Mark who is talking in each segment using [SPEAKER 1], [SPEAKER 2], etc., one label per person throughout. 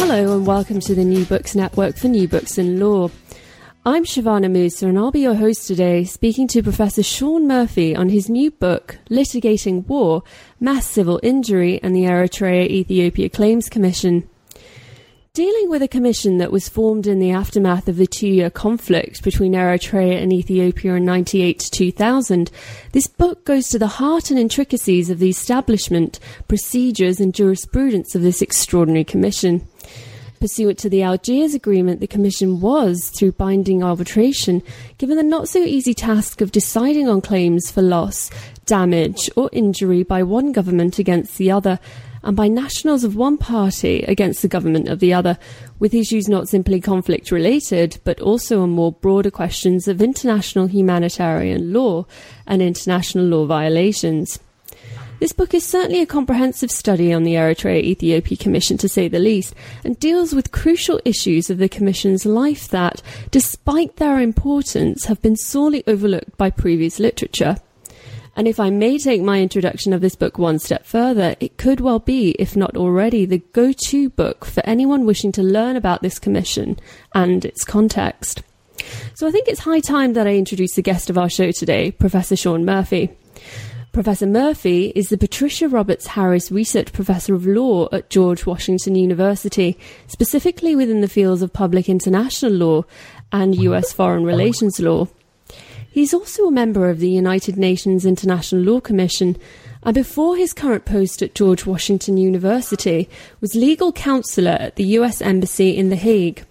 [SPEAKER 1] Hello and welcome to the New Books Network for New Books in Law. I'm Shivana Musa and I'll be your host today, speaking to Professor Sean Murphy on his new book, Litigating War Mass Civil Injury and the Eritrea Ethiopia Claims Commission. Dealing with a commission that was formed in the aftermath of the two year conflict between Eritrea and Ethiopia in 98 to 2000, this book goes to the heart and intricacies of the establishment, procedures, and jurisprudence of this extraordinary commission. Pursuant to the Algiers Agreement, the Commission was, through binding arbitration, given the not so easy task of deciding on claims for loss, damage, or injury by one government against the other, and by nationals of one party against the government of the other, with issues not simply conflict related, but also on more broader questions of international humanitarian law and international law violations. This book is certainly a comprehensive study on the Eritrea Ethiopia Commission, to say the least, and deals with crucial issues of the Commission's life that, despite their importance, have been sorely overlooked by previous literature. And if I may take my introduction of this book one step further, it could well be, if not already, the go to book for anyone wishing to learn about this commission and its context. So I think it's high time that I introduce the guest of our show today, Professor Sean Murphy. Professor Murphy is the Patricia Roberts Harris Research Professor of Law at George Washington University, specifically within the fields of public international law and US foreign relations law. He's also a member of the United Nations International Law Commission and before his current post at George Washington University was legal counselor at the US Embassy in The Hague.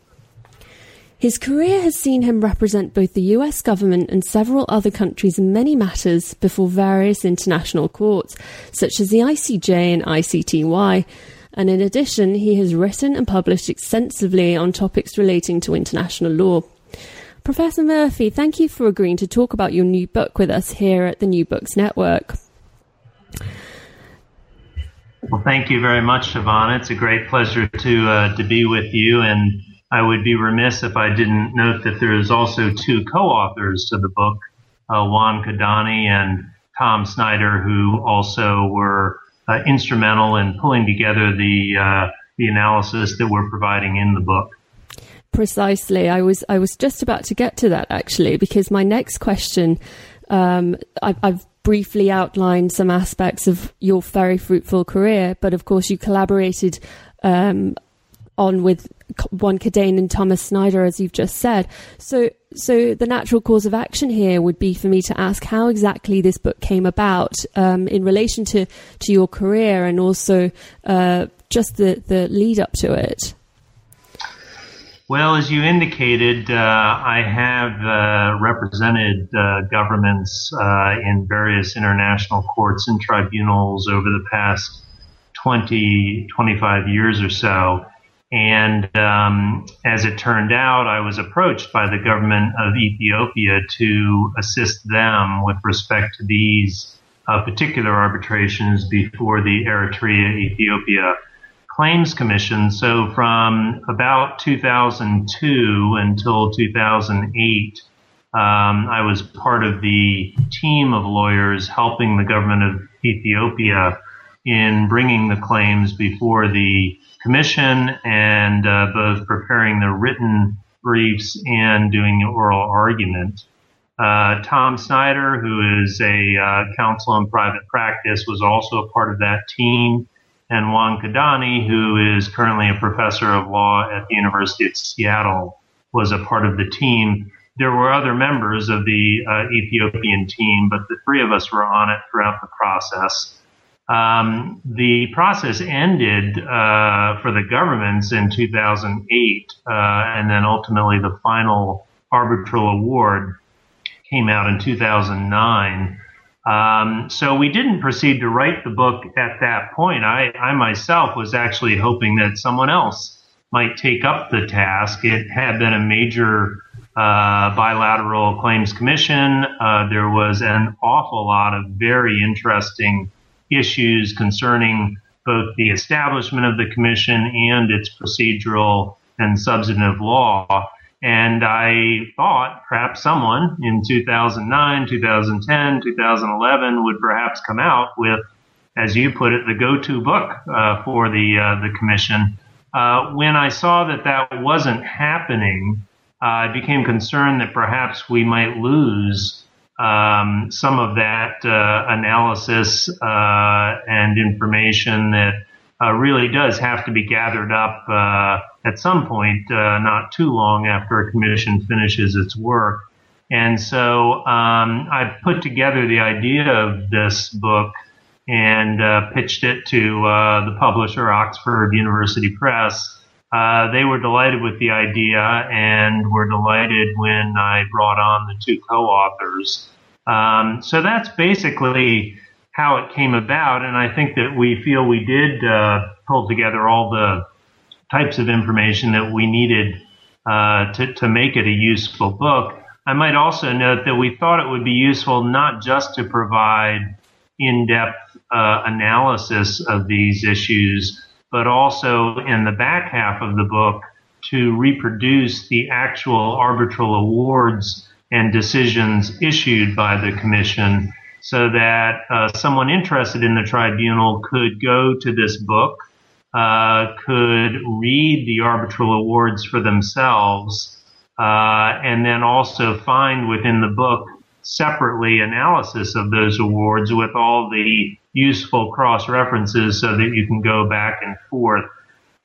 [SPEAKER 1] His career has seen him represent both the US government and several other countries in many matters before various international courts, such as the ICJ and ICTY. And in addition, he has written and published extensively on topics relating to international law. Professor Murphy, thank you for agreeing to talk about your new book with us here at the New Books Network.
[SPEAKER 2] Well, thank you very much, Shavana. It's a great pleasure to uh, to be with you and I would be remiss if I didn't note that there is also two co-authors to the book, uh, Won Kidane and Tom Snider, who also were uh, instrumental in pulling together the uh, the analysis that we're providing in the book.
[SPEAKER 1] Precisely, I was I was just about to get to that actually, because my next question, um, I, I've briefly outlined some aspects of your very fruitful career, but of course you collaborated um, on with Won Kidane and Thomas Snider, as you've just said. So, so the natural course of action here would be for me to ask how exactly this book came about um, in relation to, to your career and also uh, just the, the lead up to it.
[SPEAKER 2] Well, as you indicated, uh, I have uh, represented uh, governments uh, in various international courts and tribunals over the past 20, 25 years or so. And um, as it turned out, I was approached by the government of Ethiopia to assist them with respect to these uh, particular arbitrations before the Eritrea Ethiopia Claims Commission. So from about 2002 until 2008, um, I was part of the team of lawyers helping the government of Ethiopia in bringing the claims before the commission and uh, both preparing the written briefs and doing the oral argument. Uh, Tom Snider, who is a uh, counsel in private practice, was also a part of that team. And Won Kidane, who is currently a professor of law at the University of Seattle, was a part of the team. There were other members of the uh, Ethiopian team, but the three of us were on it throughout the process. Um, the process ended uh, for the governments in 2008, uh, and then ultimately the final arbitral award came out in 2009. Um, so we didn't proceed to write the book at that point. I, I myself was actually hoping that someone else might take up the task. It had been a major uh, bilateral claims commission. Uh, there was an awful lot of very interesting issues concerning both the establishment of the commission and its procedural and substantive law. And I thought perhaps someone in 2009, 2010, 2011 would perhaps come out with, as you put it, the go-to book uh, for the uh, the commission. Uh, when I saw that that wasn't happening, I became concerned that perhaps we might lose um, some of that uh, analysis uh, and information that uh, really does have to be gathered up uh, at some point, uh, not too long after a commission finishes its work. And so um, I put together the idea of this book and uh, pitched it to the publisher, Oxford University Press. Uh, they were delighted with the idea and were delighted when I brought on the two co-authors. Um, so that's basically how it came about, and I think that we feel we did uh, pull together all the types of information that we needed uh, to, to make it a useful book. I might also note that we thought it would be useful not just to provide in-depth uh, analysis of these issues, but also in the back half of the book to reproduce the actual arbitral awards and decisions issued by the commission so that uh, someone interested in the tribunal could go to this book, uh, could read the arbitral awards for themselves, uh, and then also find within the book separately analysis of those awards with all the useful cross references so that you can go back and forth,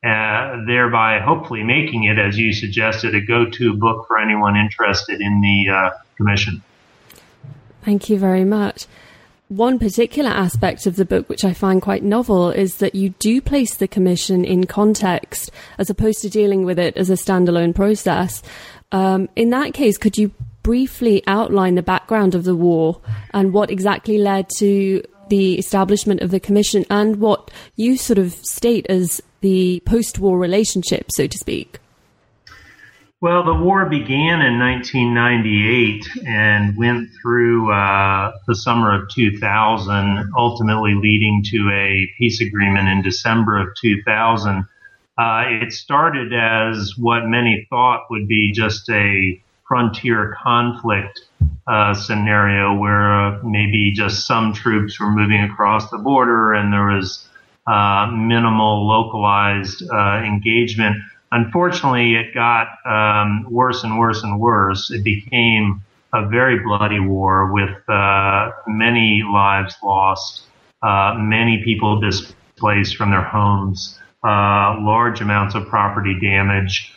[SPEAKER 2] uh, thereby hopefully making it, as you suggested, a go-to book for anyone interested in the uh, commission.
[SPEAKER 1] Thank you very much. One particular aspect of the book, which I find quite novel, is that you do place the commission in context as opposed to dealing with it as a standalone process. Um, in that case, could you briefly outline the background of the war and what exactly led to the establishment of the commission and what you sort of state as the post war relationship, so to speak?
[SPEAKER 2] Well, the war began in 1998 and went through uh, the summer of 2000, ultimately leading to a peace agreement in December of 2000. Uh, it started as what many thought would be just a frontier conflict uh, scenario where uh, maybe just some troops were moving across the border and there was uh, minimal localized uh, engagement. Unfortunately, it got um, worse and worse and worse. It became a very bloody war with uh, many lives lost, uh, many people displaced from their homes, large amounts of property damage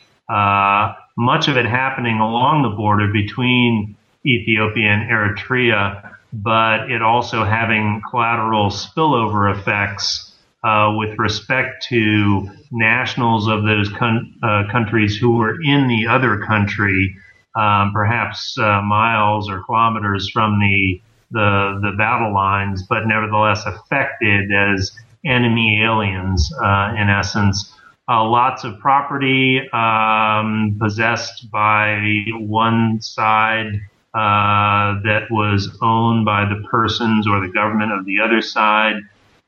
[SPEAKER 2] much of it happening along the border between Ethiopia and Eritrea, but it also having collateral spillover effects uh, with respect to nationals of those con- uh, countries who were in the other country, um, perhaps uh, miles or kilometers from the, the the battle lines, but nevertheless affected as enemy aliens uh, in essence. Uh, lots of property um, possessed by one side uh, that was owned by the persons or the government of the other side.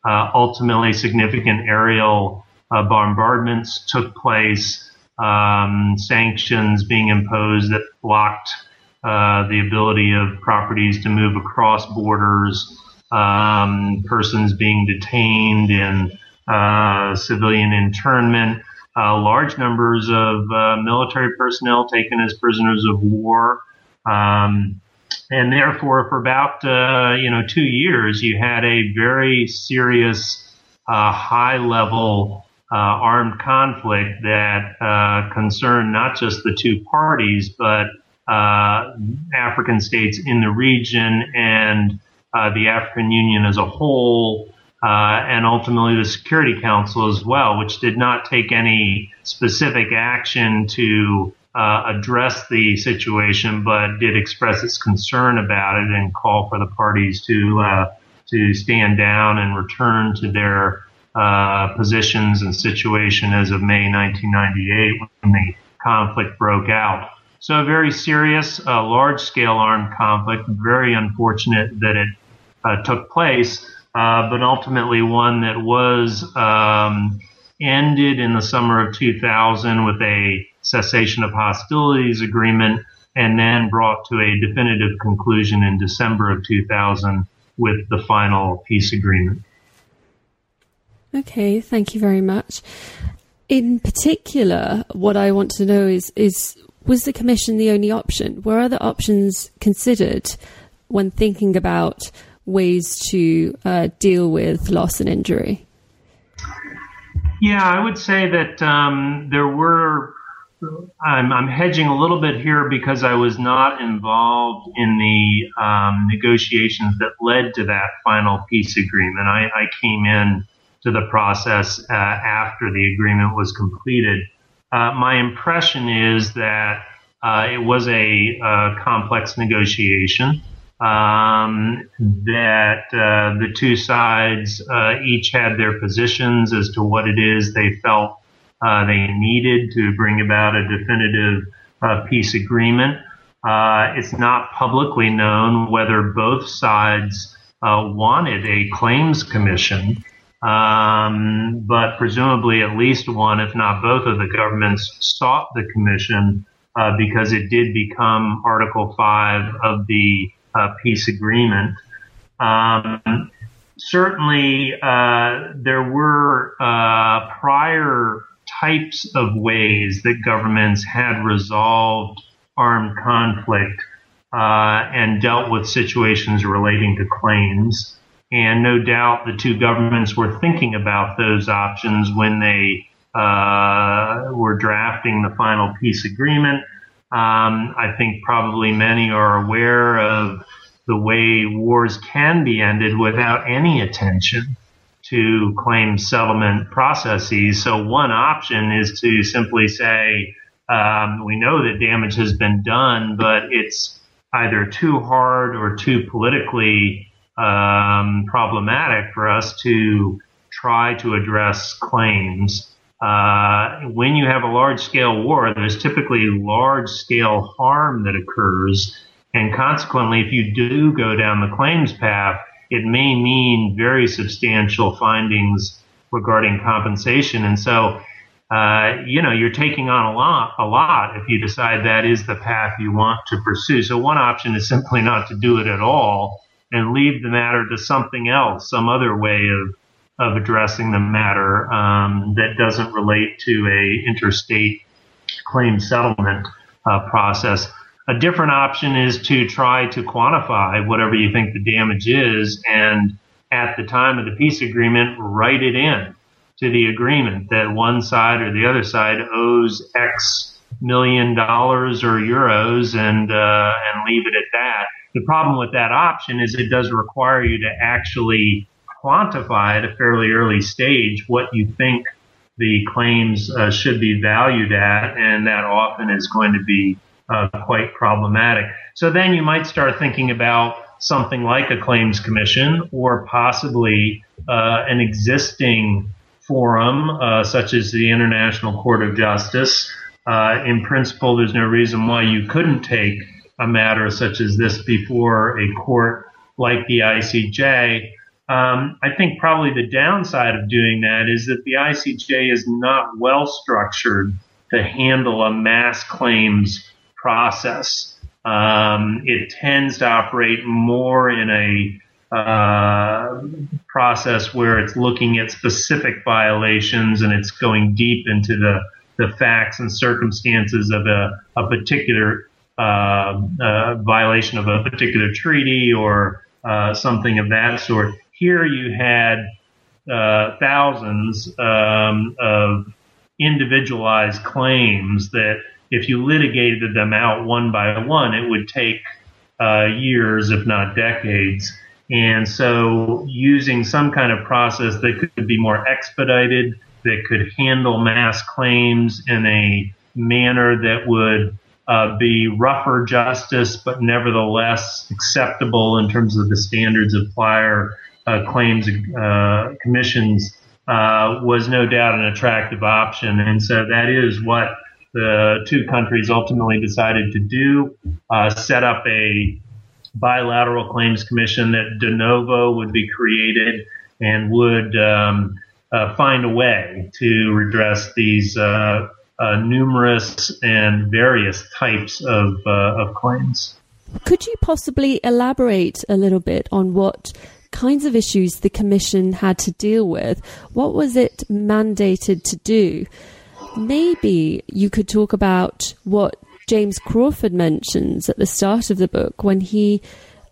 [SPEAKER 2] Uh, ultimately, significant aerial uh, bombardments took place, um, sanctions being imposed that blocked uh, the ability of properties to move across borders, um, persons being detained in uh, civilian internment, uh, large numbers of military personnel taken as prisoners of war. Um, and therefore, for about uh, you know two years, you had a very serious, uh, high-level armed conflict that concerned not just the two parties, but African states in the region and the African Union as a whole, uh, and ultimately the Security Council as well, which did not take any specific action to uh, address the situation, but did express its concern about it and call for the parties to uh, to stand down and return to their uh, positions and situation as of May 1998 when the conflict broke out. So a very serious, uh, large-scale armed conflict. Very unfortunate that it uh, took place, uh, but ultimately one that was um, ended in the summer of 2000 with a cessation of hostilities agreement and then brought to a definitive conclusion in December of 2000 with the final peace agreement.
[SPEAKER 1] Okay, thank you very much. In particular, what I want to know is is was the commission the only option? Were other options considered when thinking about ways to uh, deal with loss and injury?
[SPEAKER 2] Yeah, I would say that um, there were. I'm, I'm, hedging a little bit here because I was not involved in the um, negotiations that led to that final peace agreement. I, I came in to the process uh, after the agreement was completed. Uh, my impression is that uh, it was a, a complex negotiation um, that uh, the two sides uh, each had their positions as to what it is they felt uh, they needed to bring about a definitive uh, peace agreement. Uh, it's not publicly known whether both sides uh, wanted a claims commission, um, but presumably at least one, if not both, of the governments sought the commission because it did become Article 5 of the uh, peace agreement. Um, certainly, uh, there were uh, prior types of ways that governments had resolved armed conflict uh, and dealt with situations relating to claims. And no doubt the two governments were thinking about those options when they uh, were drafting the final peace agreement um, I think probably many are aware of the way wars can be ended without any attention to claim settlement processes. So one option is to simply say, um, we know that damage has been done, but it's either too hard or too politically um, problematic for us to try to address claims. Uh, when you have a large scale war, there's typically large scale harm that occurs. And consequently, if you do go down the claims path, it may mean very substantial findings regarding compensation. And so, uh, you know, you're taking on a lot, a lot if you decide that is the path you want to pursue. So one option is simply not to do it at all and leave the matter to something else, some other way of of addressing the matter um, that doesn't relate to a interstate claim settlement uh, process. A different option is to try to quantify whatever you think the damage is, and at the time of the peace agreement, write it in to the agreement that one side or the other side owes X million dollars or euros, and uh, and leave it at that. The problem with that option is it does require you to actually quantify at a fairly early stage what you think the claims uh, should be valued at, and that often is going to be uh, quite problematic. So then you might start thinking about something like a claims commission or possibly uh, an existing forum uh, such as the International Court of Justice. Uh, in principle, there's no reason why you couldn't take a matter such as this before a court like the ICJ um, I think probably the downside of doing that is that the ICJ is not well structured to handle a mass claims process. Um, it tends to operate more in a uh, process where it's looking at specific violations and it's going deep into the, the facts and circumstances of a, a particular uh, uh, violation of a particular treaty or uh, something of that sort. Here you had uh, thousands um, of individualized claims that if you litigated them out one by one, it would take uh, years, if not decades. And so using some kind of process that could be more expedited, that could handle mass claims in a manner that would uh, be rougher justice, but nevertheless acceptable in terms of the standards of prior uh, claims uh, commissions uh, was no doubt an attractive option. And so that is what the two countries ultimately decided to do, uh, set up a bilateral claims commission that de novo would be created and would um, uh, find a way to redress these uh, uh, numerous and various types of, uh, of claims.
[SPEAKER 1] Could you possibly elaborate a little bit on what kinds of issues the Commission had to deal with? What was it mandated to do? Maybe you could talk about what James Crawford mentions at the start of the book when he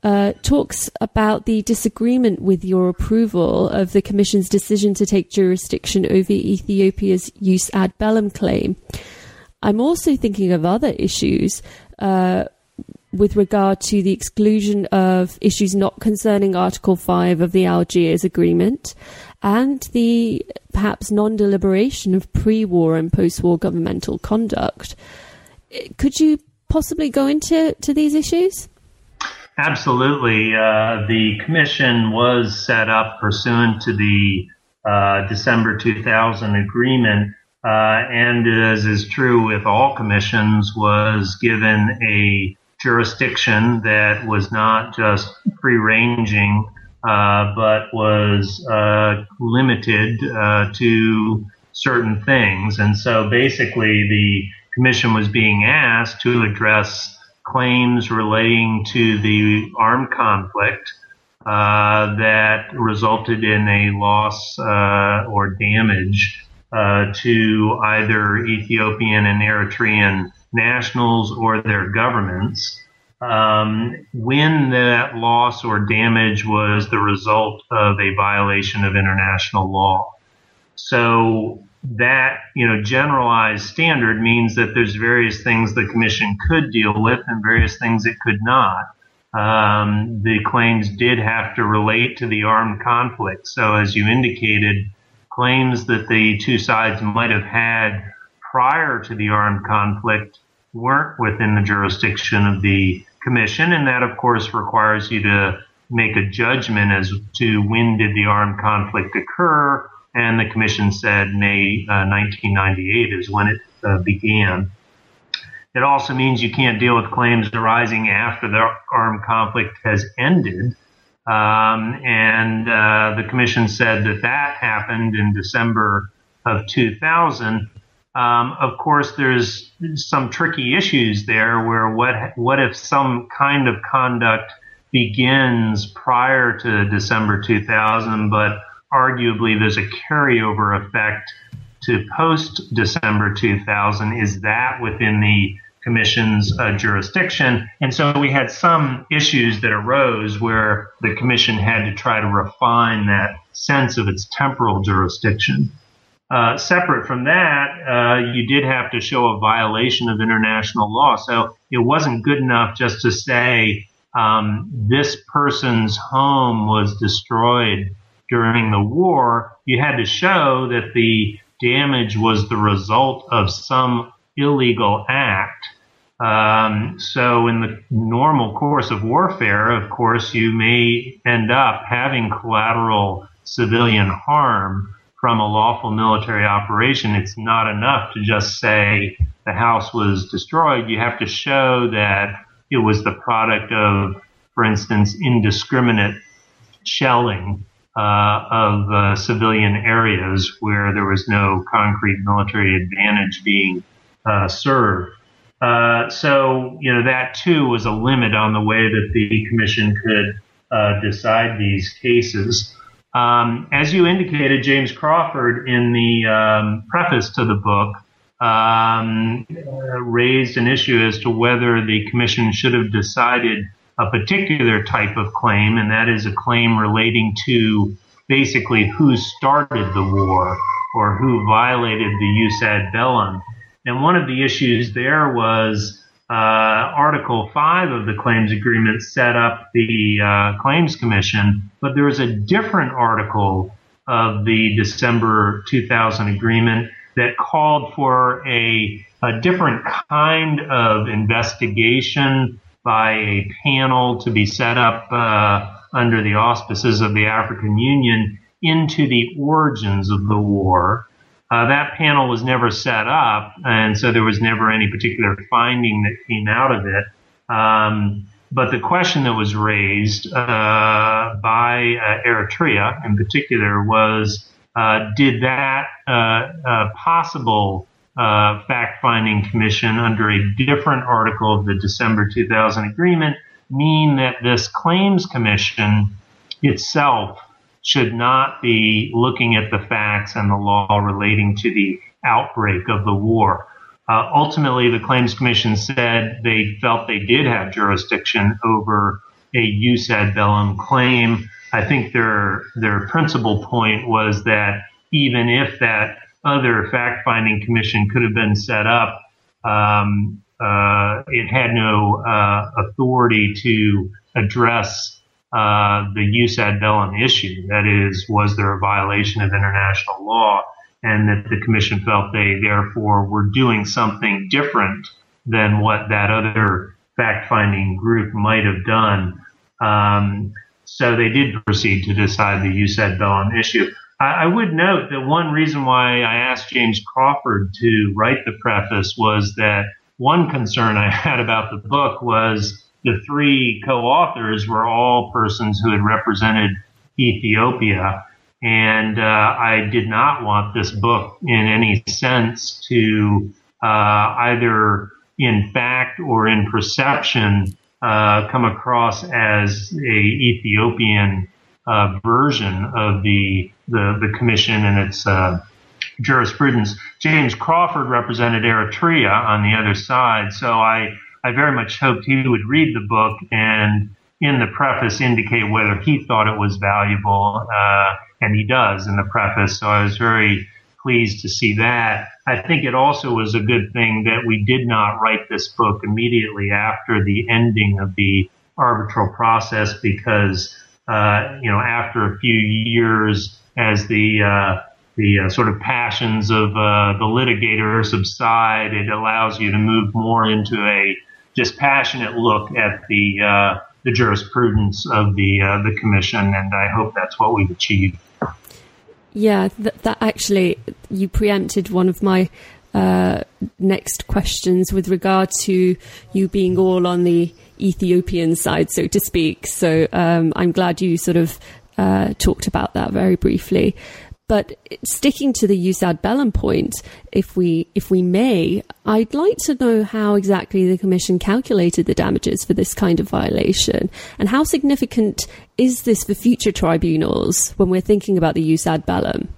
[SPEAKER 1] uh, talks about the disagreement with your approval of the Commission's decision to take jurisdiction over Ethiopia's jus ad bellum claim. I'm also thinking of other issues uh, with regard to the exclusion of issues not concerning Article 5 of the Algiers Agreement and the perhaps non deliberation of pre war and post war governmental conduct. Could you possibly go into to these issues?
[SPEAKER 2] Absolutely. Uh, the commission was set up pursuant to the uh, December 2000 agreement, uh, and as is true with all commissions, was given a jurisdiction that was not just free ranging, uh, but was uh, limited uh, to certain things. And so basically, the commission was being asked to address claims relating to the armed conflict uh, that resulted in a loss uh, or damage uh, to either Ethiopian and Eritrean nationals or their governments. Um, when that loss or damage was the result of a violation of international law. So that you know generalized standard means that there's various things the commission could deal with and various things it could not. Um, the claims did have to relate to the armed conflict. So as you indicated, claims that the two sides might have had prior to the armed conflict weren't within the jurisdiction of the commission, and that of course requires you to make a judgment as to when did the armed conflict occur and the commission said May uh, 1998 is when it uh, began. It also means you can't deal with claims arising after the armed conflict has ended. Um, and uh, the commission said that that happened in December of 2000. Um, of course, there's some tricky issues there where what what if some kind of conduct begins prior to December 2000, but arguably there's a carryover effect to post December 2000. Is that within the commission's uh, jurisdiction? And so we had some issues that arose where the commission had to try to refine that sense of its temporal jurisdiction. Uh, separate from that, uh, you did have to show a violation of international law. So it wasn't good enough just to say um, this person's home was destroyed during the war, you had to show that the damage was the result of some illegal act. Um, so, in the normal course of warfare, of course, you may end up having collateral civilian harm from a lawful military operation. It's not enough to just say the house was destroyed. You have to show that it was the product of, for instance, indiscriminate shelling uh, of uh, civilian areas where there was no concrete military advantage being uh, served. Uh, so, you know, that too was a limit on the way that the commission could uh, decide these cases. Um, as you indicated, James Crawford, in the um, preface to the book, um, raised an issue as to whether the commission should have decided a particular type of claim, and that is a claim relating to basically who started the war or who violated the jus ad bellum. And one of the issues there was uh, Article 5 of the claims agreement set up the uh, claims commission, but there was a different article of the December 2000 agreement that called for a a different kind of investigation by a panel to be set up uh, under the auspices of the African Union into the origins of the war. Uh, that panel was never set up, and so there was never any particular finding that came out of it. Um, but the question that was raised uh, by uh, Eritrea in particular was uh, did that uh, uh, possible uh, fact finding commission under a different article of the December 2000 agreement mean that this claims commission itself should not be looking at the facts and the law relating to the outbreak of the war. Uh, ultimately, the Claims Commission said they felt they did have jurisdiction over a jus ad bellum claim. I think their their principal point was that even if that other fact-finding commission could have been set up, um, uh, it had no uh, authority to address uh, the jus ad bellum issue. That is, was there a violation of international law? and that the commission felt they therefore were doing something different than what that other fact-finding group might have done. Um, so they did proceed to decide the jus ad bellum issue. I, I, would note that one reason why I asked James Crawford to write the preface was that one concern I had about the book was the three co-authors were all persons who had represented Ethiopia and uh, I did not want this book in any sense to uh, either in fact or in perception uh, come across as a Ethiopian uh, version of the, the, the commission and its uh, jurisprudence. James Crawford represented Eritrea on the other side, so I I very much hoped he would read the book and in the preface indicate whether he thought it was valuable uh, and he does in the preface. So I was very pleased to see that. I think it also was a good thing that we did not write this book immediately after the ending of the arbitral process because, uh, you know, after a few years as the, uh, the uh, sort of passions of uh, the litigator subside, it allows you to move more into a dispassionate look at the uh, the jurisprudence of the uh, the commission, and I hope that's what we've achieved.
[SPEAKER 1] Yeah, that, that actually you preempted one of my uh, next questions with regard to you being all on the Ethiopian side, so to speak. So um, I'm glad you sort of uh, talked about that very briefly. But sticking to the jus ad bellum point, if we if we may, I'd like to know how exactly the Commission calculated the damages for this kind of violation, and how significant is this for future tribunals when we're thinking about the jus ad bellum?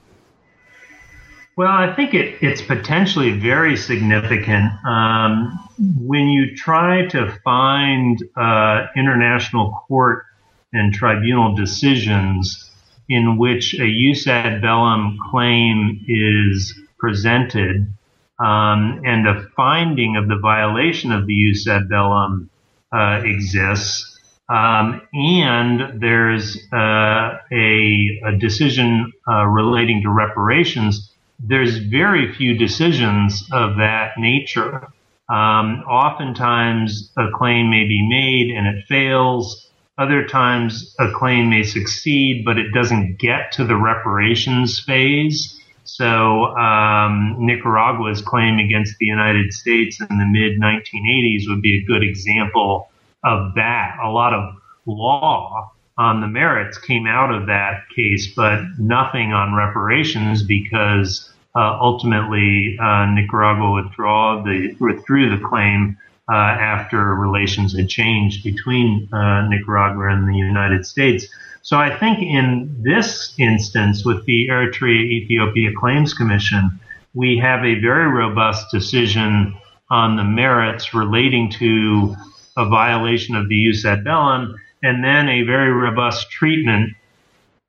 [SPEAKER 2] Well, I think it, it's potentially very significant um, when you try to find uh, international court and tribunal decisions in which a jus ad bellum claim is presented um, and a finding of the violation of the jus ad bellum uh, exists, um, and there's uh, a, a, decision uh, relating to reparations, there's very few decisions of that nature. Um, oftentimes, a claim may be made and it fails. Other times a claim may succeed, but it doesn't get to the reparations phase. So um, Nicaragua's claim against the United States in the mid 1980s would be a good example of that. A lot of law on the merits came out of that case, but nothing on reparations because uh, ultimately uh, Nicaragua withdraw the, withdrew the claim uh, after relations had changed between uh, Nicaragua and the United States. So I think in this instance with the Eritrea Ethiopia Claims Commission, we have a very robust decision on the merits relating to a violation of the jus ad bellum, and then a very robust treatment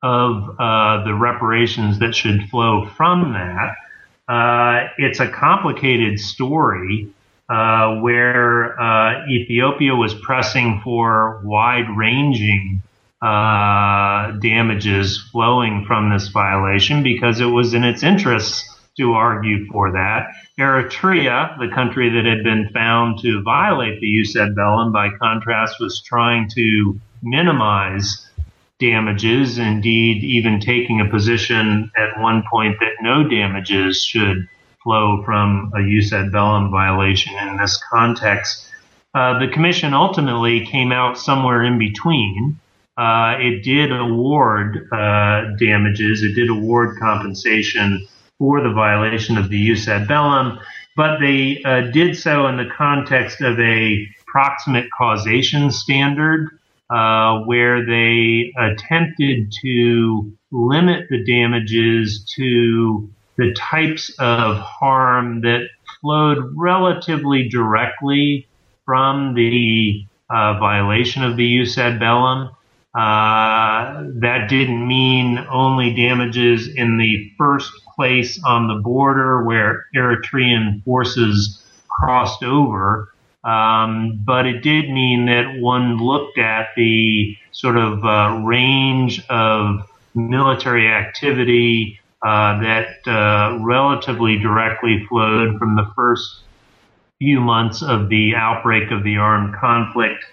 [SPEAKER 2] of uh, the reparations that should flow from that. Uh, it's a complicated story uh, where uh, Ethiopia was pressing for wide ranging uh, damages flowing from this violation because it was in its interests to argue for that. Eritrea, the country that had been found to violate the jus ad bellum, by contrast, was trying to minimize damages, indeed, even taking a position at one point that no damages should flow from a jus ad bellum violation in this context. Uh, the commission ultimately came out somewhere in between. Uh, it did award uh, damages, it did award compensation for the violation of the jus ad bellum, but they uh, did so in the context of a proximate causation standard uh, where they attempted to limit the damages to the types of harm that flowed relatively directly from the uh, violation of the jus ad bellum. Uh, that didn't mean only damages in the first place on the border where Eritrean forces crossed over. Um, but it did mean that one looked at the sort of uh, range of military activity uh, that uh, relatively directly flowed from the first few months of the outbreak of the armed conflict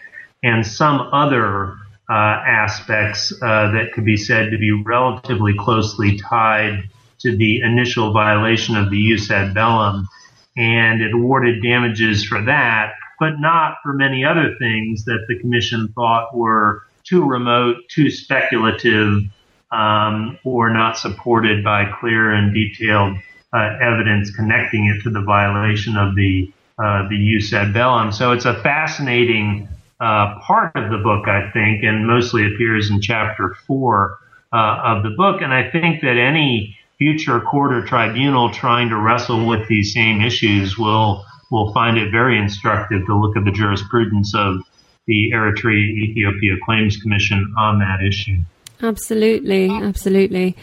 [SPEAKER 2] and some other uh, aspects uh, that could be said to be relatively closely tied to the initial violation of the jus ad bellum. And it awarded damages for that, but not for many other things that the commission thought were too remote, too speculative, um, or not supported by clear and detailed uh, evidence connecting it to the violation of the uh, the jus ad bellum. So it's a fascinating uh, part of the book, I think, and mostly appears in chapter four uh, of the book. And I think that any future court or tribunal trying to wrestle with these same issues will will find it very instructive to look at the jurisprudence of the Eritrea Ethiopia Claims Commission on that issue.
[SPEAKER 1] Absolutely, absolutely.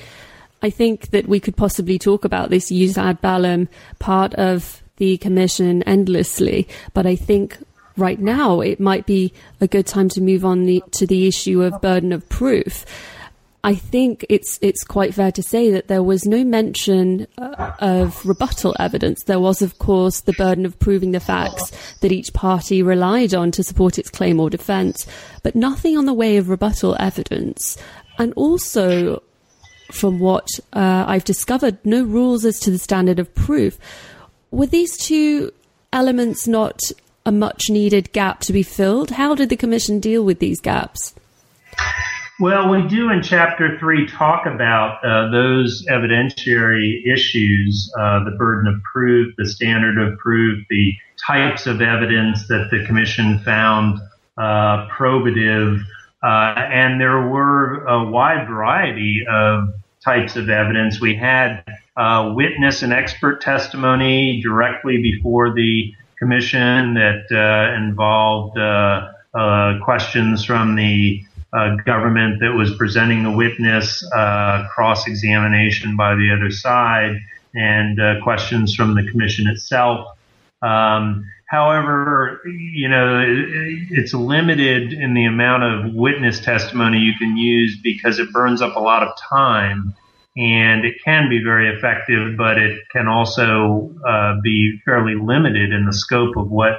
[SPEAKER 1] I think that we could possibly talk about this jus ad bellum part of the commission endlessly, but I think right now it might be a good time to move on the, to the issue of burden of proof. I think it's it's quite fair to say that there was no mention uh, of rebuttal evidence. There was, of course, the burden of proving the facts that each party relied on to support its claim or defence, but nothing on the way of rebuttal evidence. And also, from what uh, I've discovered, no rules as to the standard of proof. Were these two elements not a much needed gap to be filled? How did the Commission deal with these gaps?
[SPEAKER 2] Well, we do in chapter three talk about uh, those evidentiary issues, uh, the burden of proof, the standard of proof, the types of evidence that the commission found uh, probative, and there were a wide variety of types of evidence. We had uh, witness and expert testimony directly before the commission that uh, involved questions from the uh, government that was presenting the witness, uh, cross examination by the other side, and uh, questions from the commission itself. Um, however, you know, it's limited in the amount of witness testimony you can use because it burns up a lot of time. And it can be very effective, but it can also uh, be fairly limited in the scope of what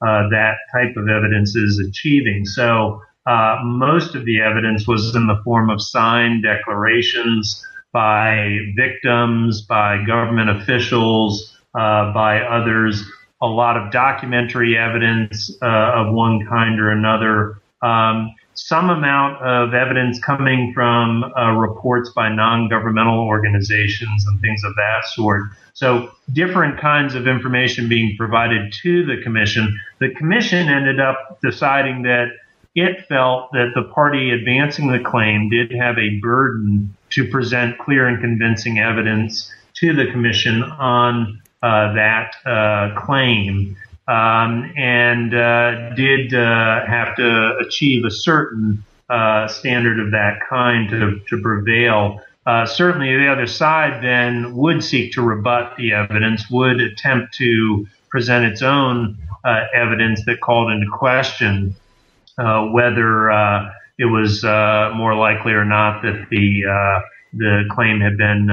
[SPEAKER 2] uh, that type of evidence is achieving. So, uh, most of the evidence was in the form of signed declarations by victims, by government officials, uh, by others. A lot of documentary evidence uh, of one kind or another. Um, some amount of evidence coming from uh, reports by non-governmental organizations and things of that sort. So different kinds of information being provided to the commission. The commission ended up deciding that it felt that the party advancing the claim did have a burden to present clear and convincing evidence to the commission on that uh, claim um, and uh, did uh, have to achieve a certain uh, standard of that kind to, to prevail. Uh, certainly, the other side then would seek to rebut the evidence, would attempt to present its own evidence that called into question uh, whether uh, it was uh, more likely or not that the the claim had been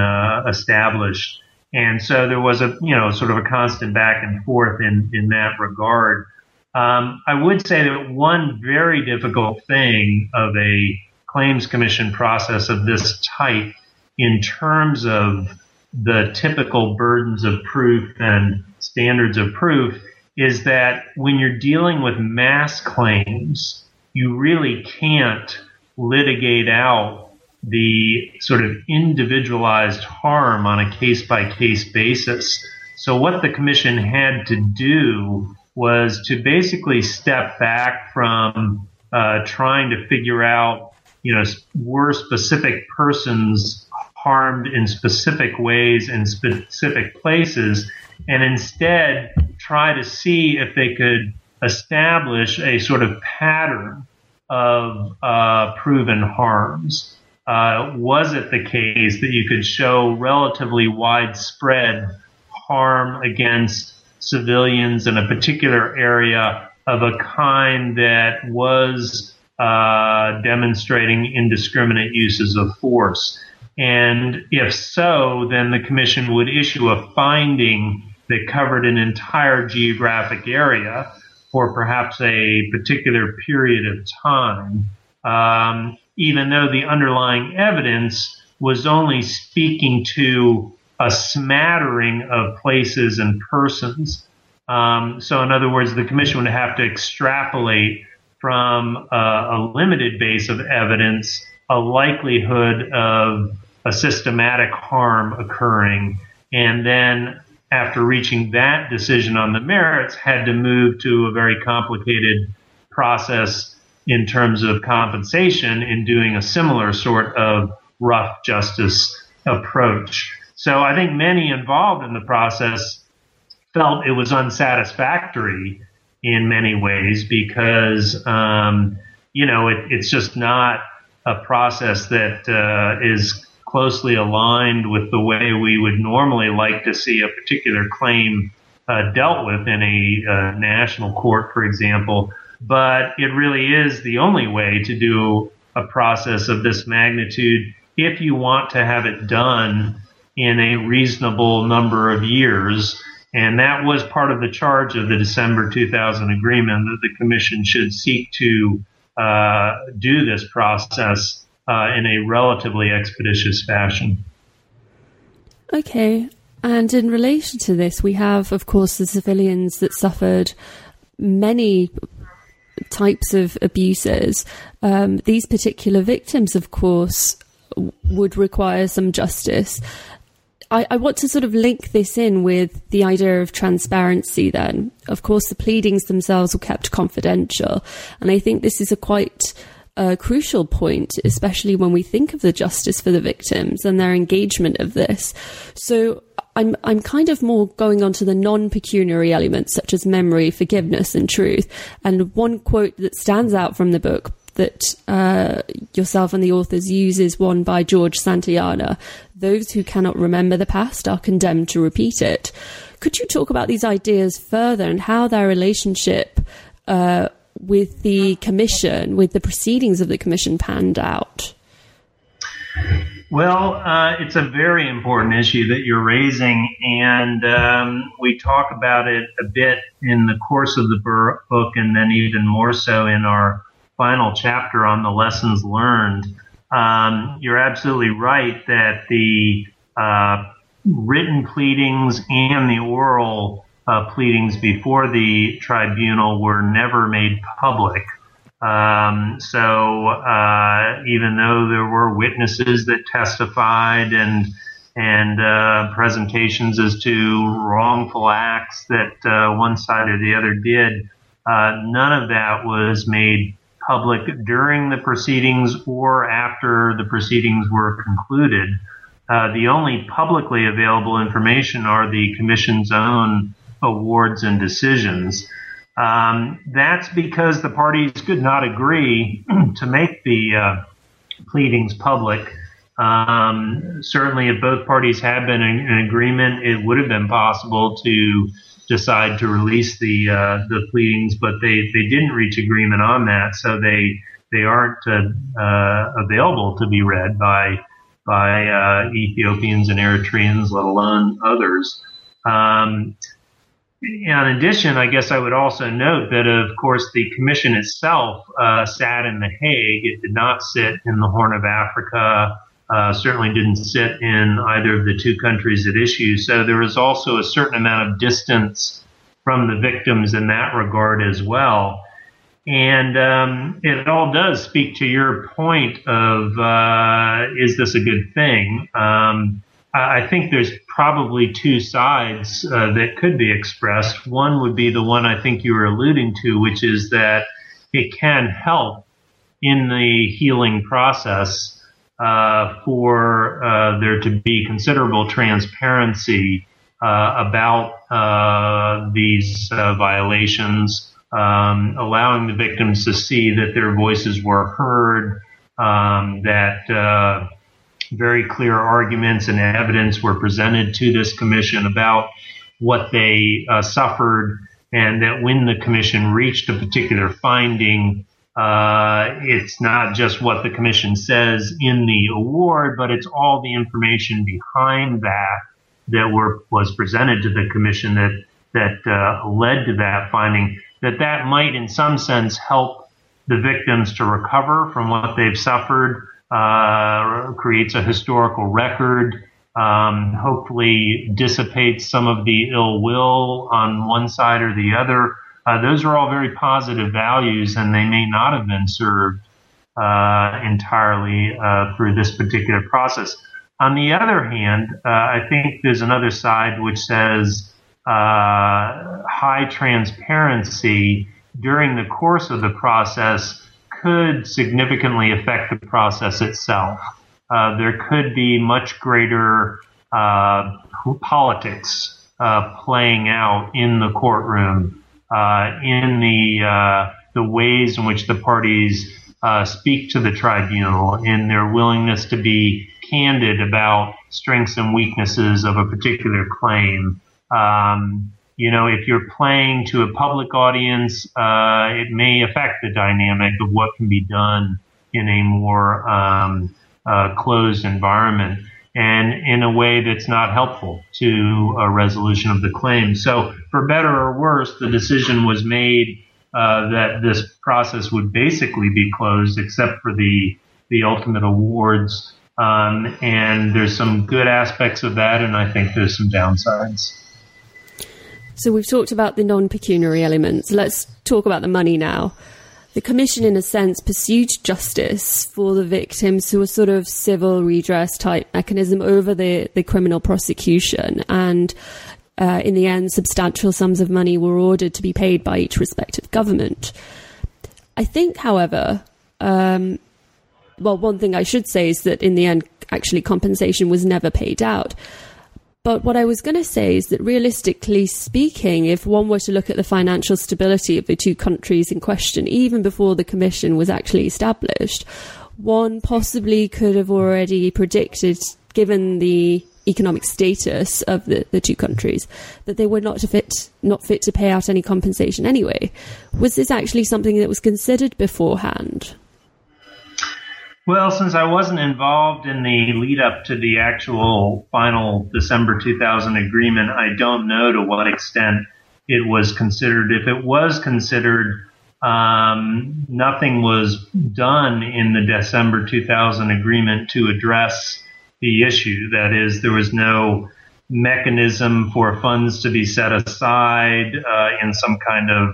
[SPEAKER 2] established. And so there was a, you know, sort of a constant back and forth in, in that regard. Um, I would say that one very difficult thing of a claims commission process of this type in terms of the typical burdens of proof and standards of proof is that when you're dealing with mass claims, you really can't litigate out the sort of individualized harm on a case by case basis. So what the commission had to do was to basically step back from uh, trying to figure out, you know, were specific persons harmed in specific ways in specific places, and instead try to see if they could establish a sort of pattern of uh, proven harms. Uh, was it the case that you could show relatively widespread harm against civilians in a particular area of a kind that was uh, demonstrating indiscriminate uses of force? And if so, then the commission would issue a finding that covered an entire geographic area for perhaps a particular period of time, um, even though the underlying evidence was only speaking to a smattering of places and persons. Um, so, in other words, the commission would have to extrapolate from a, a limited base of evidence a likelihood of a systematic harm occurring, and then after reaching that decision on the merits, had to move to a very complicated process in terms of compensation in doing a similar sort of rough justice approach. So I think many involved in the process felt it was unsatisfactory in many ways because, um, you know, it, it's just not a process that uh, is closely aligned with the way we would normally like to see a particular claim uh, dealt with in a uh, national court, for example. But it really is the only way to do a process of this magnitude if you want to have it done in a reasonable number of years. And that was part of the charge of the December 2000 agreement that the commission should seek to uh, do this process uh, in a relatively expeditious fashion.
[SPEAKER 1] Okay. And in relation to this, we have, of course, the civilians that suffered many types of abuses. Um, these particular victims, of course, would require some justice. I, I, want to sort of link this in with the idea of transparency then. Of course, the pleadings themselves were kept confidential. And I think this is a quite a crucial point, especially when we think of the justice for the victims and their engagement of this. So I'm I'm kind of more going on to the non-pecuniary elements such as memory, forgiveness, and truth. And one quote that stands out from the book that uh, yourself and the authors use is one by George Santayana. Those who cannot remember the past are condemned to repeat it. Could you talk about these ideas further and how their relationship uh, with the commission, with the proceedings of the commission panned out?
[SPEAKER 2] Well, uh, it's a very important issue that you're raising, and um, we talk about it a bit in the course of the book, and then even more so in our final chapter on the lessons learned. Um, you're absolutely right that the uh, written pleadings and the oral uh, pleadings before the tribunal were never made public. Um, so uh, even though there were witnesses that testified and and uh, presentations as to wrongful acts that uh, one side or the other did, uh, none of that was made public during the proceedings or after the proceedings were concluded. Uh, the only publicly available information are the commission's own awards and decisions. Um, that's because the parties could not agree to make the uh, pleadings public. Um, certainly, if both parties had been in, in, agreement, it would have been possible to decide to release the uh, the pleadings, but they, they didn't reach agreement on that, so they they aren't uh, uh available to be read by by uh, Ethiopians and Eritreans, let alone others. Um, in addition, I guess I would also note that, of course, the commission itself uh, sat in The Hague. It did not sit in the Horn of Africa, uh, certainly didn't sit in either of the two countries at issue. So there is also a certain amount of distance from the victims in that regard as well. And um, it all does speak to your point of uh, is this a good thing? Um, I think there's probably two sides uh, that could be expressed. One would be the one I think you were alluding to, which is that it can help in the healing process uh, for uh, there to be considerable transparency uh, about uh, these uh, violations um, allowing the victims to see that their voices were heard, um, that very clear arguments and evidence were presented to this commission about what they uh, suffered, and that when the commission reached a particular finding, uh, it's not just what the commission says in the award, but it's all the information behind that that were was presented to the commission that that uh, led to that finding that that might in some sense help the victims to recover from what they've suffered, uh, creates a historical record, um, hopefully dissipates some of the ill will on one side or the other. Uh, those are all very positive values, and they may not have been served uh, entirely uh, through this particular process. On the other hand, uh, I think there's another side which says uh, high transparency during the course of the process could significantly affect the process itself. Uh, there could be much greater uh, politics uh, playing out in the courtroom, uh, in the uh, the ways in which the parties speak to the tribunal, in their willingness to be candid about strengths and weaknesses of a particular claim. Um, you know, if you're playing to a public audience, uh, it may affect the dynamic of what can be done in a more um, uh, closed environment and in a way that's not helpful to a resolution of the claim. So, for better or worse, the decision was made uh, that this process would basically be closed, except for the the ultimate awards. Um, and there's some good aspects of that, and I think there's some downsides.
[SPEAKER 1] So we've talked about the non pecuniary elements. Let's talk about the money now. The Commission, in a sense, pursued justice for the victims through a sort of civil redress type mechanism over the, the criminal prosecution. And uh, in the end, substantial sums of money were ordered to be paid by each respective government. I think, however, um, well, one thing I should say is that in the end, actually, compensation was never paid out. But what I was going to say is that realistically speaking, if one were to look at the financial stability of the two countries in question, even before the commission was actually established, one possibly could have already predicted, given the economic status of the, the two countries, that they were not fit not fit to pay out any compensation anyway. Was this actually something that was considered beforehand?
[SPEAKER 2] Well, since I wasn't involved in the lead up to the actual final December 2000 agreement, I don't know to what extent it was considered. If it was considered, um, nothing was done in the December 2000 agreement to address the issue. That is, there was no mechanism for funds to be set aside uh, in some kind of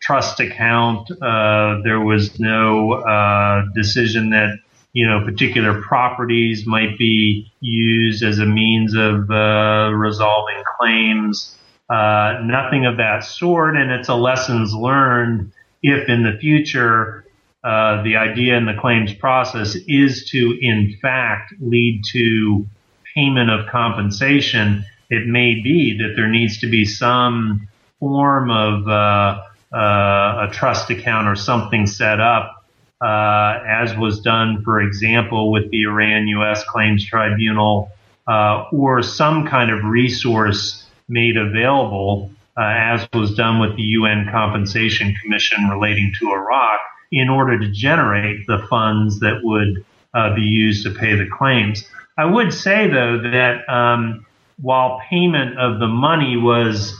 [SPEAKER 2] trust account. Uh, there was no uh, decision that you know, particular properties might be used as a means of uh, resolving claims. Uh, nothing of that sort, and it's a lessons learned if in the future uh, the idea in the claims process is to, in fact, lead to payment of compensation. It may be that there needs to be some form of uh, uh, a trust account or something set up uh, as was done, for example, with the Iran U.S. Claims Tribunal, uh, or some kind of resource made available, uh, as was done with the UN Compensation Commission relating to Iraq, in order to generate the funds that would uh, be used to pay the claims. I would say, though, that um, while payment of the money was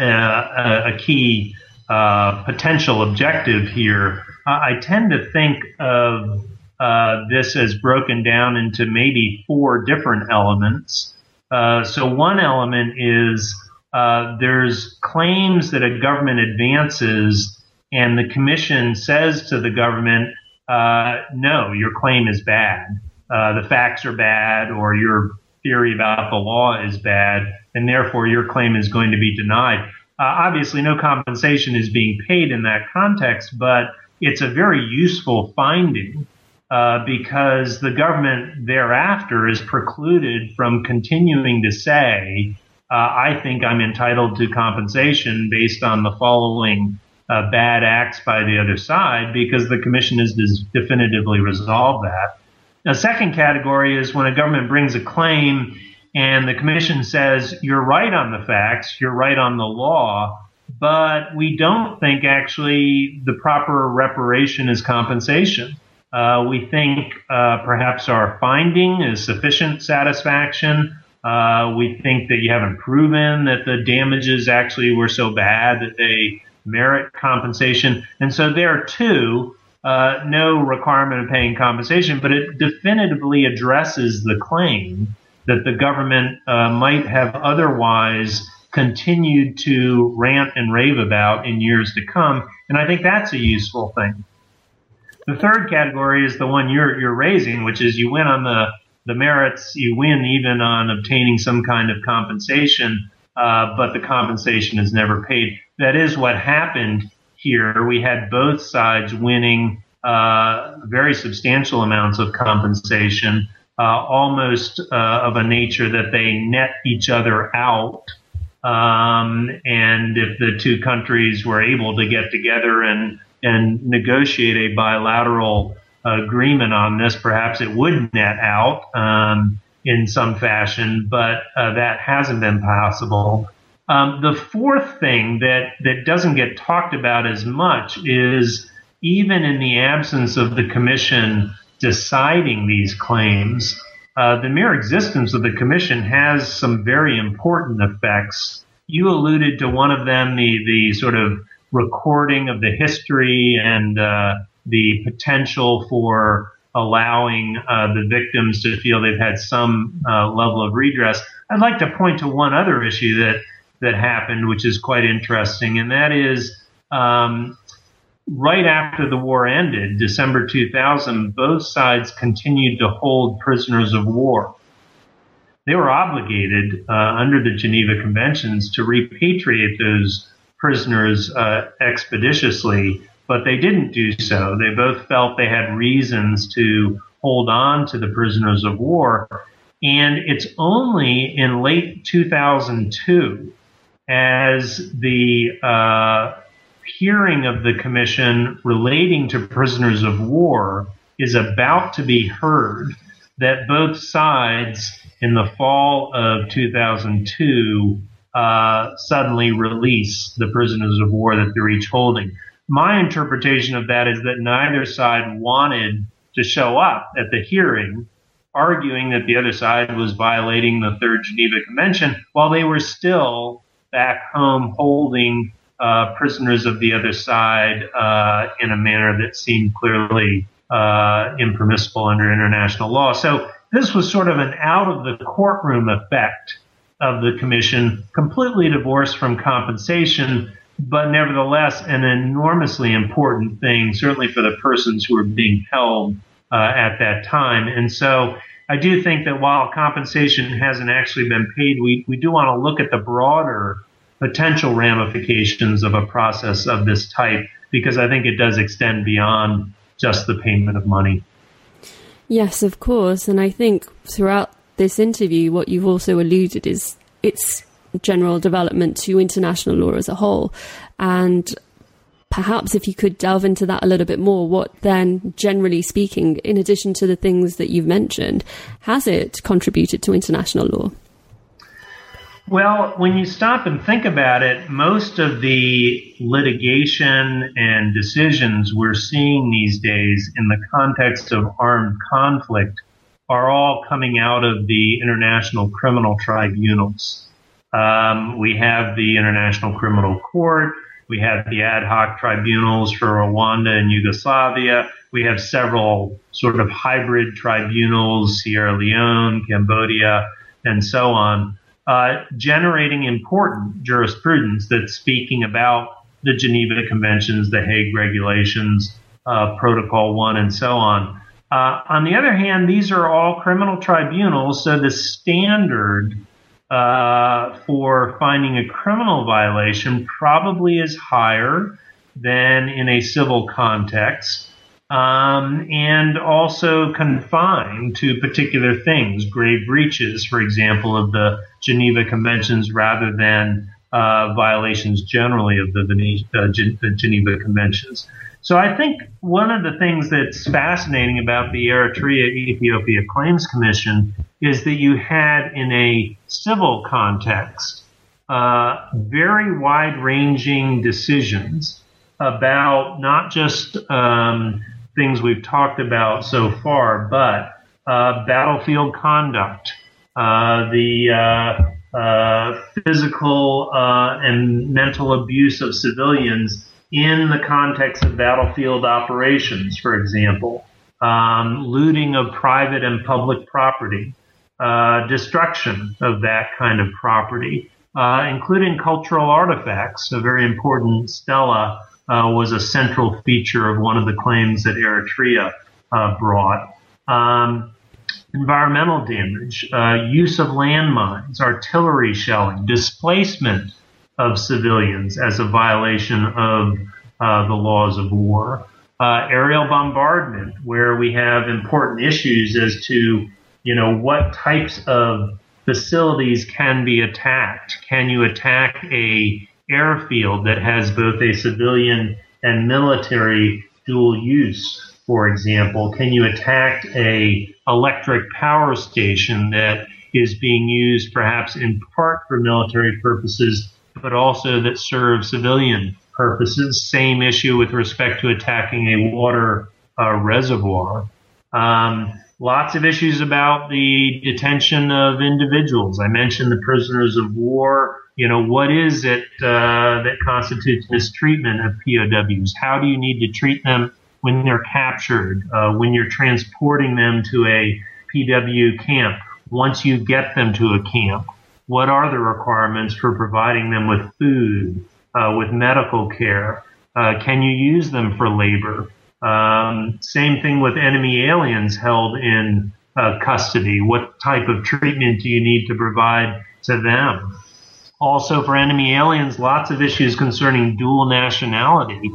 [SPEAKER 2] uh, a, key uh, potential objective here, I tend to think of uh, this as broken down into maybe four different elements. Uh, so one element is uh, there's claims that a government advances, and the commission says to the government, uh, "No, your claim is bad. Uh, the facts are bad, or your theory about the law is bad, and therefore your claim is going to be denied." obviously, no compensation is being paid in that context, but it's a very useful finding uh, because the government thereafter is precluded from continuing to say, uh, I think I'm entitled to compensation based on the following uh, bad acts by the other side because the commission has definitively resolved that. A second category is when a government brings a claim and the commission says, you're right on the facts, you're right on the law, but we don't think actually the proper reparation is compensation. Uh, we think uh, perhaps our finding is sufficient satisfaction. Uh, we think that you haven't proven that the damages actually were so bad that they merit compensation. And so there too, uh, no requirement of paying compensation, but it definitively addresses the claim that the government uh, might have otherwise continued to rant and rave about in years to come. And I think that's a useful thing. The third category is the one you're you're raising, which is you win on the the merits, you win even on obtaining some kind of compensation, uh, but the compensation is never paid. That is what happened here. We had both sides winning uh, very substantial amounts of compensation, uh, almost uh, of a nature that they net each other out. Um, and if the two countries were able to get together and and negotiate a bilateral agreement on this, perhaps it would net out um, in some fashion, but uh, that hasn't been possible. Um, the fourth thing that, that doesn't get talked about as much is even in the absence of the commission deciding these claims, the mere existence of the commission has some very important effects. You alluded to one of them, the, the sort of recording of the history and uh, the potential for allowing uh, the victims to feel they've had some uh, level of redress. I'd like to point to one other issue that that happened, which is quite interesting, and that is um, right after the war ended, December 2000, both sides continued to hold prisoners of war. They were obligated uh, under the Geneva Conventions to repatriate those prisoners uh, expeditiously, but they didn't do so. They both felt they had reasons to hold on to the prisoners of war. And it's only in late 2002, as the uh, hearing of the commission relating to prisoners of war is about to be heard, that both sides in the fall of 2002 uh, suddenly release the prisoners of war that they're each holding. My interpretation of that is that neither side wanted to show up at the hearing arguing that the other side was violating the Third Geneva Convention while they were still back home holding uh, prisoners of the other side uh, in a manner that seemed clearly uh, impermissible under international law. So this was sort of an out of the courtroom effect of the commission, completely divorced from compensation, but nevertheless an enormously important thing, certainly for the persons who were being held uh, at that time. And so I do think that while compensation hasn't actually been paid, we, we do want to look at the broader potential ramifications of a process of this type because I think it does extend beyond just the payment of money.
[SPEAKER 1] Yes, of course. And I think throughout this interview, what you've also alluded is its general development to international law as a whole. And perhaps if you could delve into that a little bit more, what then, generally speaking, in addition to the things that you've mentioned, has it contributed to international law?
[SPEAKER 2] Well, when you stop and think about it, most of the litigation and decisions we're seeing these days in the context of armed conflict are all coming out of the international criminal tribunals. Um, we have the International Criminal Court. We have the ad hoc tribunals for Rwanda and Yugoslavia. We have several sort of hybrid tribunals, Sierra Leone, Cambodia, and so on, uh, generating important jurisprudence that's speaking about the Geneva Conventions, the Hague Regulations, uh, Protocol 1, and so on. Uh, on the other hand, these are all criminal tribunals, so the standard uh, for finding a criminal violation probably is higher than in a civil context. Um, and also confined to particular things, grave breaches, for example, of the Geneva Conventions rather than uh, violations generally of the, Vene- uh, Geneva Conventions. So I think one of the things that's fascinating about the Eritrea Ethiopia Claims Commission is that you had in a civil context uh, very wide ranging decisions about not just um, things we've talked about so far, but uh, battlefield conduct, uh, the uh, uh, physical uh, and mental abuse of civilians in the context of battlefield operations, for example, um, looting of private and public property, uh, destruction of that kind of property, uh, including cultural artifacts. A very important stela uh, was a central feature of one of the claims that Eritrea uh, brought. Um, environmental damage, uh, use of landmines, artillery shelling, displacement of civilians as a violation of uh, the laws of war. Uh, aerial bombardment, where we have important issues as to, you know, what types of facilities can be attacked. Can you attack a airfield that has both a civilian and military dual use, for example? Can you attack a electric power station that is being used perhaps in part for military purposes but also that serve civilian purposes. Same issue with respect to attacking a water uh, reservoir. Um, lots of issues about the detention of individuals. I mentioned the prisoners of war. You know, what is it uh, that constitutes mistreatment of POWs? How do you need to treat them when they're captured, uh, when you're transporting them to a PW camp, once you get them to a camp? What are the requirements for providing them with food, uh, with medical care? Uh, can you use them for labor? Um, same thing with enemy aliens held in uh, custody. What type of treatment do you need to provide to them? Also, for enemy aliens, lots of issues concerning dual nationality.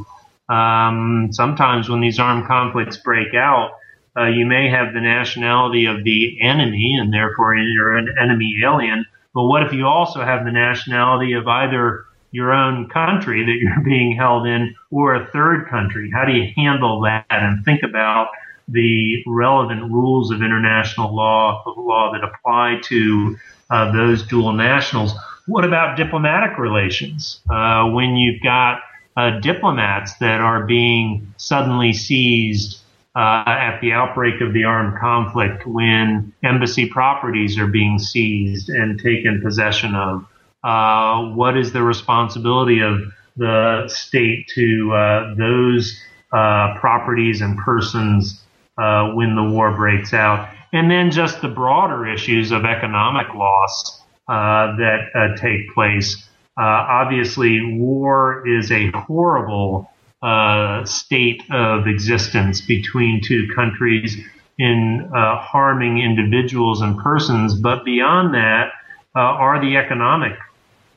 [SPEAKER 2] Um, sometimes when these armed conflicts break out, uh, you may have the nationality of the enemy, and therefore you're an enemy alien, but what if you also have the nationality of either your own country that you're being held in or a third country? How do you handle that and think about the relevant rules of international law, of law that apply to uh, those dual nationals? What about diplomatic relations? Uh, when you've got uh, diplomats that are being suddenly seized uh, at the outbreak of the armed conflict when embassy properties are being seized and taken possession of. Uh, what is the responsibility of the state to uh, those uh, properties and persons uh, when the war breaks out? And then just the broader issues of economic loss uh, that take place. obviously, war is a horrible uh, state of existence between two countries in uh, harming individuals and persons. But beyond that uh, are the economic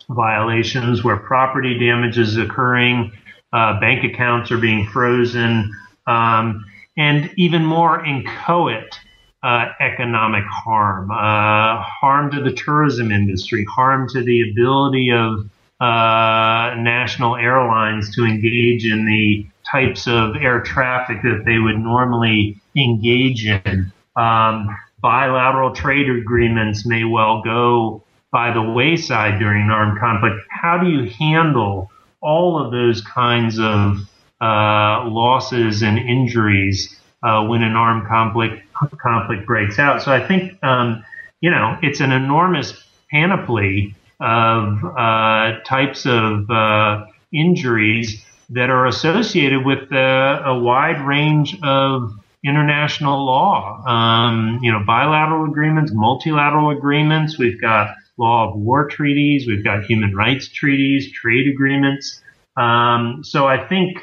[SPEAKER 2] violations where property damage is occurring, uh, bank accounts are being frozen, um, and even more inchoate. Uh, economic harm, uh, harm to the tourism industry, harm to the ability of uh, national airlines to engage in the types of air traffic that they would normally engage in. Um, bilateral trade agreements may well go by the wayside during an armed conflict. How do you handle all of those kinds of uh, losses and injuries uh, when an armed conflict conflict breaks out. So I think, um, you know, it's an enormous panoply of uh, types of uh, injuries that are associated with uh, a wide range of international law. Um, you know, bilateral agreements, multilateral agreements. We've got law of war treaties. We've got human rights treaties, trade agreements. Um, so I think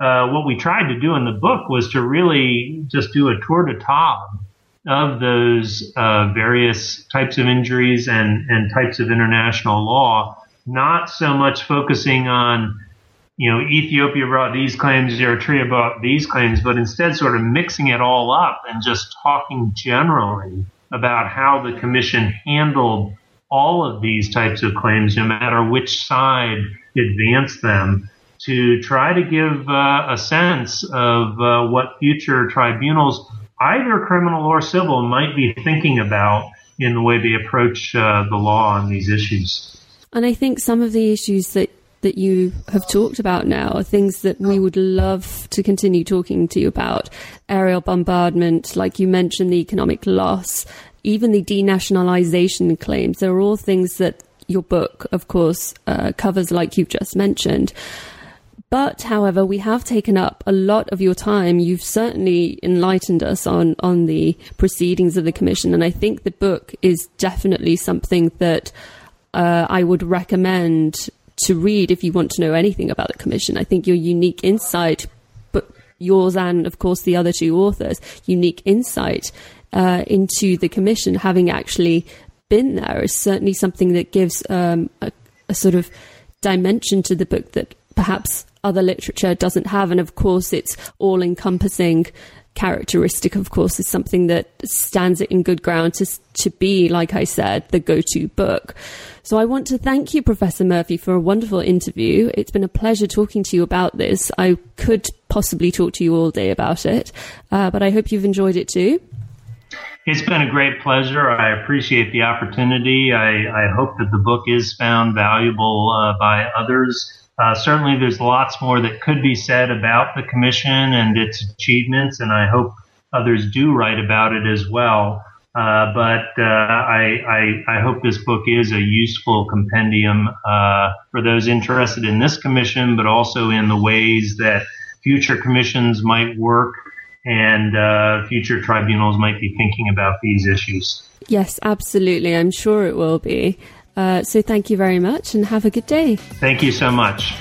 [SPEAKER 2] uh, what we tried to do in the book was to really just do a tour de table of those uh, various types of injuries and, and types of international law, not so much focusing on, you know, Ethiopia brought these claims, Eritrea brought these claims, but instead sort of mixing it all up and just talking generally about how the commission handled all of these types of claims, no matter which side advanced them, to try to give uh, a sense of uh, what future tribunals, either criminal or civil, might be thinking about in the way they approach uh, the law on these issues.
[SPEAKER 1] And I think some of the issues that that you have talked about now are things that we would love to continue talking to you about. Aerial bombardment, like you mentioned, the economic loss, even the denationalization claims. They're all things that your book, of course, uh, covers, like you've just mentioned. But, however, we have taken up a lot of your time. You've certainly enlightened us on, on the proceedings of the commission. And I think the book is definitely something that uh, I would recommend to read if you want to know anything about the commission. I think your unique insight, but yours and, of course, the other two authors, unique insight uh, into the commission, having actually been there, is certainly something that gives um, a, a sort of dimension to the book that perhaps other literature doesn't have. And of course, its all encompassing characteristic, of course, is something that stands it in good ground to, to be, like I said, the go to book. So I want to thank you, Professor Murphy, for a wonderful interview. It's been a pleasure talking to you about this. I could possibly talk to you all day about it, uh, but I hope you've enjoyed it too.
[SPEAKER 2] It's been a great pleasure. I appreciate the opportunity. I, I hope that the book is found valuable uh, by others. Uh, certainly, there's lots more that could be said about the commission and its achievements, and I hope others do write about it as well. Uh, but uh, I, I, I, hope this book is a useful compendium uh, for those interested in this commission, but also in the ways that future commissions might work and uh, future tribunals might be thinking about these issues.
[SPEAKER 1] Yes, absolutely. I'm sure it will be. Uh, so thank you very much and have a good day.
[SPEAKER 2] Thank you so much.